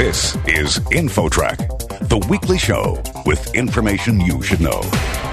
This is InfoTrack, the weekly show with information you should know.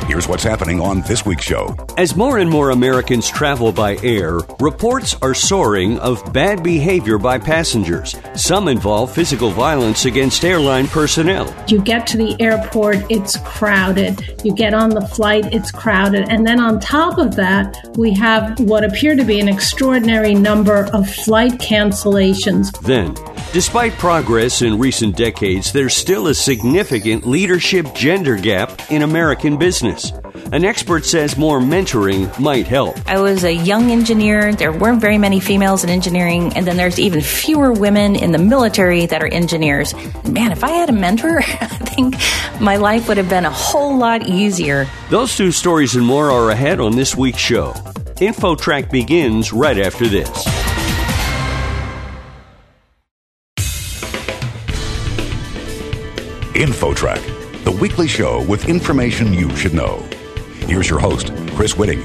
Here's what's happening on this week's show. As more and more Americans travel by air, reports are soaring of bad behavior by passengers. Some involve physical violence against airline personnel. You get to the airport, it's crowded. You get on the flight, it's crowded. And then on top of that, we have what appear to be an extraordinary number of flight cancellations. Then, despite progress in recent decades, there's still a significant leadership gender gap in American business. An expert says more mentoring might help. I was a young engineer. There weren't very many females in engineering, and then there's even fewer women in the military that are engineers. Man, if I had a mentor, I think my life would have been a whole lot easier. Those two stories and more are ahead on this week's show. InfoTrack begins right after this. InfoTrack, the weekly show with information you should know. Here's your host, Chris Whitting.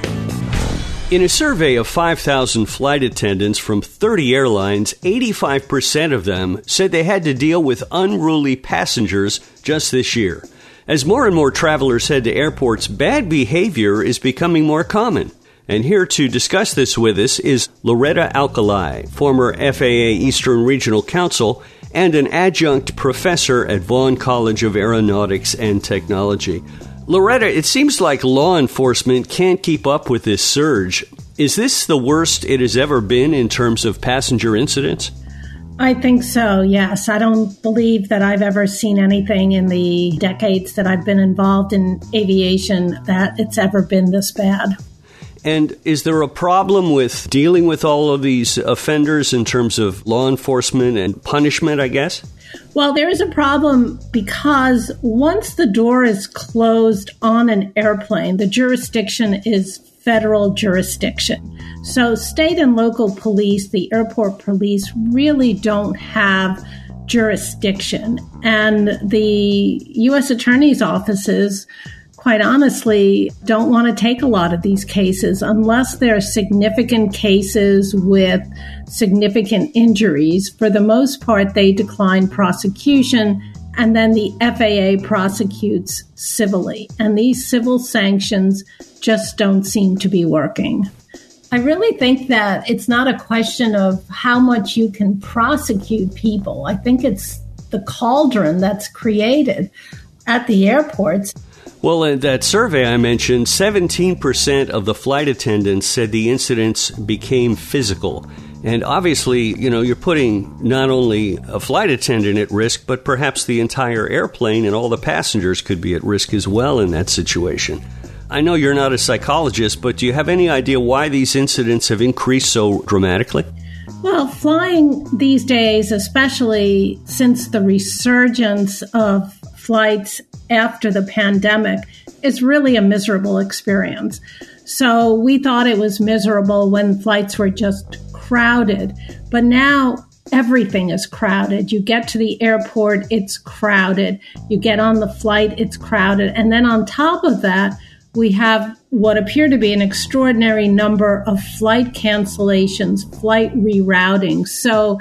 In a survey of 5,000 flight attendants from 30 airlines, 85% of them said they had to deal with unruly passengers just this year. As more and more travelers head to airports, bad behavior is becoming more common. And here to discuss this with us is Loretta Alkalay, former FAA Eastern Regional Counsel and an adjunct professor at Vaughn College of Aeronautics and Technology. Loretta, it seems like law enforcement can't keep up with this surge. Is this the worst it has ever been in terms of passenger incidents? I think so, yes. I don't believe that I've ever seen anything in the decades that I've been involved in aviation that it's ever been this bad. And is there a problem with dealing with all of these offenders in terms of law enforcement and punishment, I guess? Well, there is a problem because once the door is closed on an airplane, the jurisdiction is federal jurisdiction. So, state and local police, the airport police, really don't have jurisdiction. And the U.S. attorney's offices quite honestly, don't want to take a lot of these cases unless they're significant cases with significant injuries. For the most part, they decline prosecution and then the FAA prosecutes civilly. And these civil sanctions just don't seem to be working. I really think that it's not a question of how much you can prosecute people. I think it's the cauldron that's created at the airports. Well, in that survey I mentioned, 17% of the flight attendants said the incidents became physical. And obviously, you know, you're putting not only a flight attendant at risk, but perhaps the entire airplane and all the passengers could be at risk as well in that situation. I know you're not a psychologist, but do you have any idea why these incidents have increased so dramatically? Well, flying these days, especially since the resurgence of flights after the pandemic is really a miserable experience. So we thought it was miserable when flights were just crowded, but now everything is crowded. You get to the airport, it's crowded. You get on the flight, it's crowded. And then on top of that, we have what appear to be an extraordinary number of flight cancellations, flight rerouting. So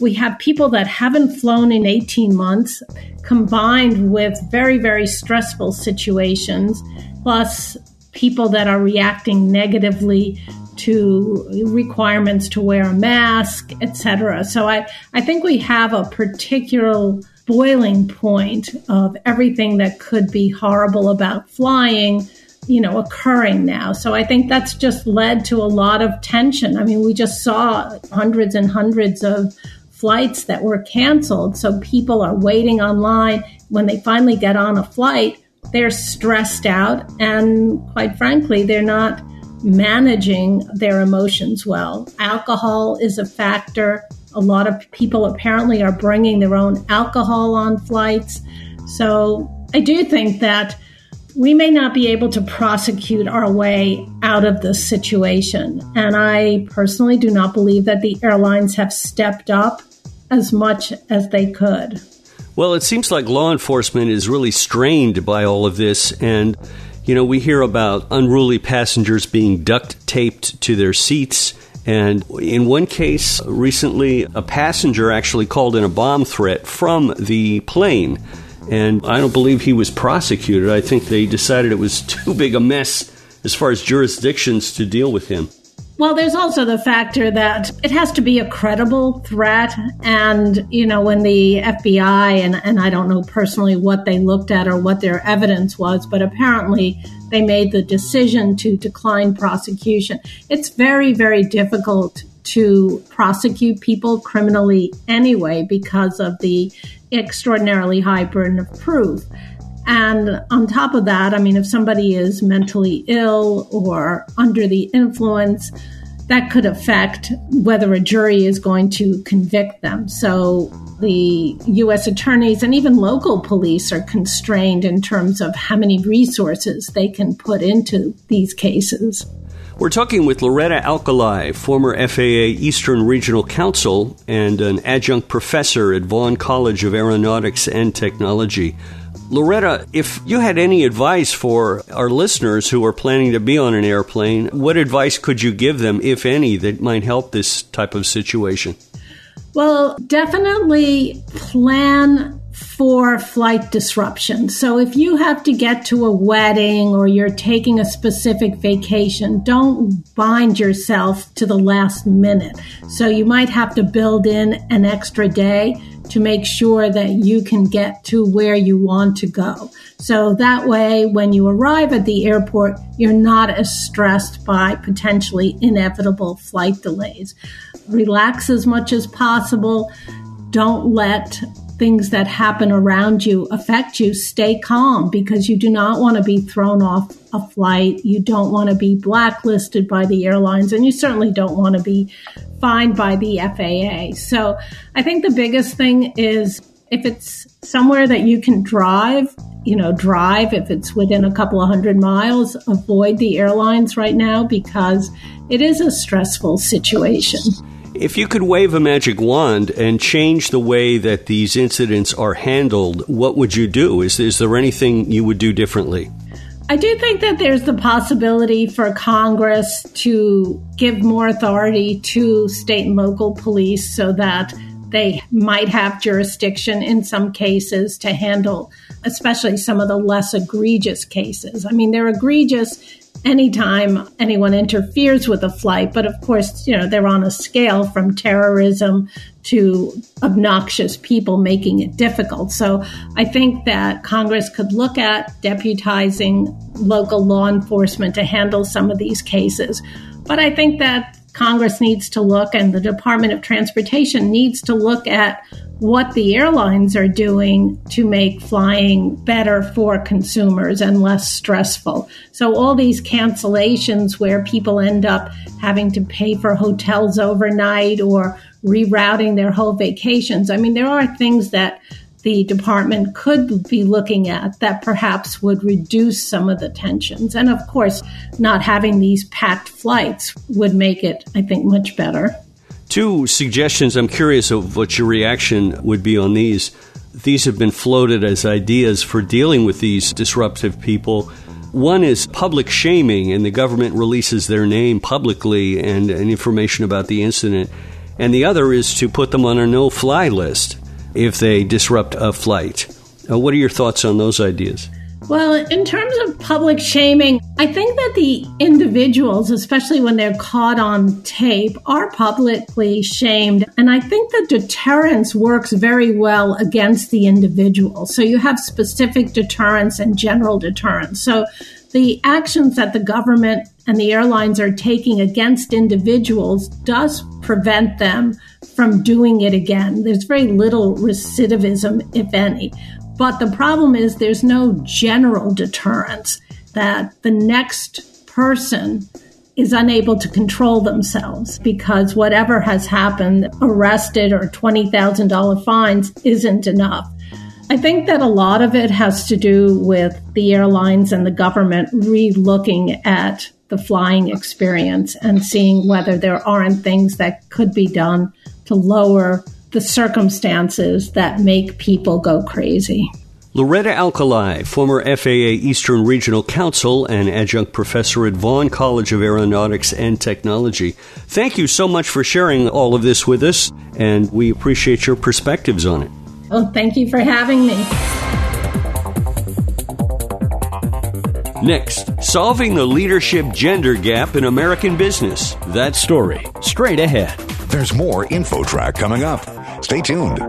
we have people that haven't flown in 18 months combined with very, very stressful situations, plus people that are reacting negatively to requirements to wear a mask, etc. So I, I think we have a particular boiling point of everything that could be horrible about flying you know, occurring now. So I think that's just led to a lot of tension. I mean, we just saw hundreds and hundreds of flights that were canceled. So people are waiting online. When they finally get on a flight, they're stressed out. And quite frankly, they're not managing their emotions well. Alcohol is a factor. A lot of people apparently are bringing their own alcohol on flights. So I do think that we may not be able to prosecute our way out of this situation. And I personally do not believe that the airlines have stepped up as much as they could. Well, it seems like law enforcement is really strained by all of this. And, you know, we hear about unruly passengers being duct taped to their seats And in one case recently, a passenger actually called in a bomb threat from the plane. And I don't believe he was prosecuted. I think they decided it was too big a mess as far as jurisdictions to deal with him. Well, there's also the factor that it has to be a credible threat. And, you know, when the FBI, and, and I don't know personally what they looked at or what their evidence was, but apparently they made the decision to decline prosecution. It's very, very difficult to prosecute people criminally anyway because of the extraordinarily high burden of proof. And on top of that, I mean, if somebody is mentally ill or under the influence, that could affect whether a jury is going to convict them. So the U.S. attorneys and even local police are constrained in terms of how many resources they can put into these cases. We're talking with Loretta Alkalay, former FAA Eastern Regional Counsel and an adjunct professor at Vaughn College of Aeronautics and Technology. Loretta, if you had any advice for our listeners who are planning to be on an airplane, what advice could you give them, if any, that might help this type of situation? Well, definitely plan for flight disruption. So if you have to get to a wedding or you're taking a specific vacation, don't bind yourself to the last minute. So you might have to build in an extra day to make sure that you can get to where you want to go. So that way, when you arrive at the airport, you're not as stressed by potentially inevitable flight delays. Relax as much as possible. Don't let things that happen around you affect you, stay calm because you do not want to be thrown off a flight. You don't want to be blacklisted by the airlines, and you certainly don't want to be fined by the FAA. So I think the biggest thing is if it's somewhere that you can drive, you know, drive if it's within a couple of hundred miles, avoid the airlines right now because it is a stressful situation. If you could wave a magic wand and change the way that these incidents are handled, what would you do? Is, is there anything you would do differently? I do think that there's the possibility for Congress to give more authority to state and local police so that they might have jurisdiction in some cases to handle, especially some of the less egregious cases. I mean, they're egregious anytime anyone interferes with a flight. But of course, you know, they're on a scale from terrorism to obnoxious people making it difficult. So I think that Congress could look at deputizing local law enforcement to handle some of these cases. But I think that Congress needs to look and the Department of Transportation needs to look at what the airlines are doing to make flying better for consumers and less stressful. So, all these cancellations where people end up having to pay for hotels overnight or rerouting their whole vacations. I mean, there are things that the department could be looking at that perhaps would reduce some of the tensions. And of course, not having these packed flights would make it, I think, much better. Two suggestions. I'm curious of what your reaction would be on these. These have been floated as ideas for dealing with these disruptive people. One is public shaming, and the government releases their name publicly and, and information about the incident. And the other is to put them on a no fly list if they disrupt a flight. Uh, what are your thoughts on those ideas? Well, in terms of public shaming, I think that the individuals, especially when they're caught on tape, are publicly shamed. And I think that deterrence works very well against the individual. So you have specific deterrence and general deterrence. So the actions that the government and the airlines are taking against individuals does prevent them from doing it again. There's very little recidivism, if any. But the problem is there's no general deterrence that the next person is unable to control themselves because whatever has happened, arrested or $20,000 fines isn't enough. I think that a lot of it has to do with the airlines and the government re looking at the flying experience and seeing whether there aren't things that could be done to lower the circumstances that make people go crazy. Loretta Alkalay, former FAA Eastern Regional Counsel and adjunct professor at Vaughn College of Aeronautics and Technology. Thank you so much for sharing all of this with us, and we appreciate your perspectives on it. Well, thank you for having me. Next, solving the leadership gender gap in American business. That story straight ahead. There's more InfoTrack coming up. Stay tuned.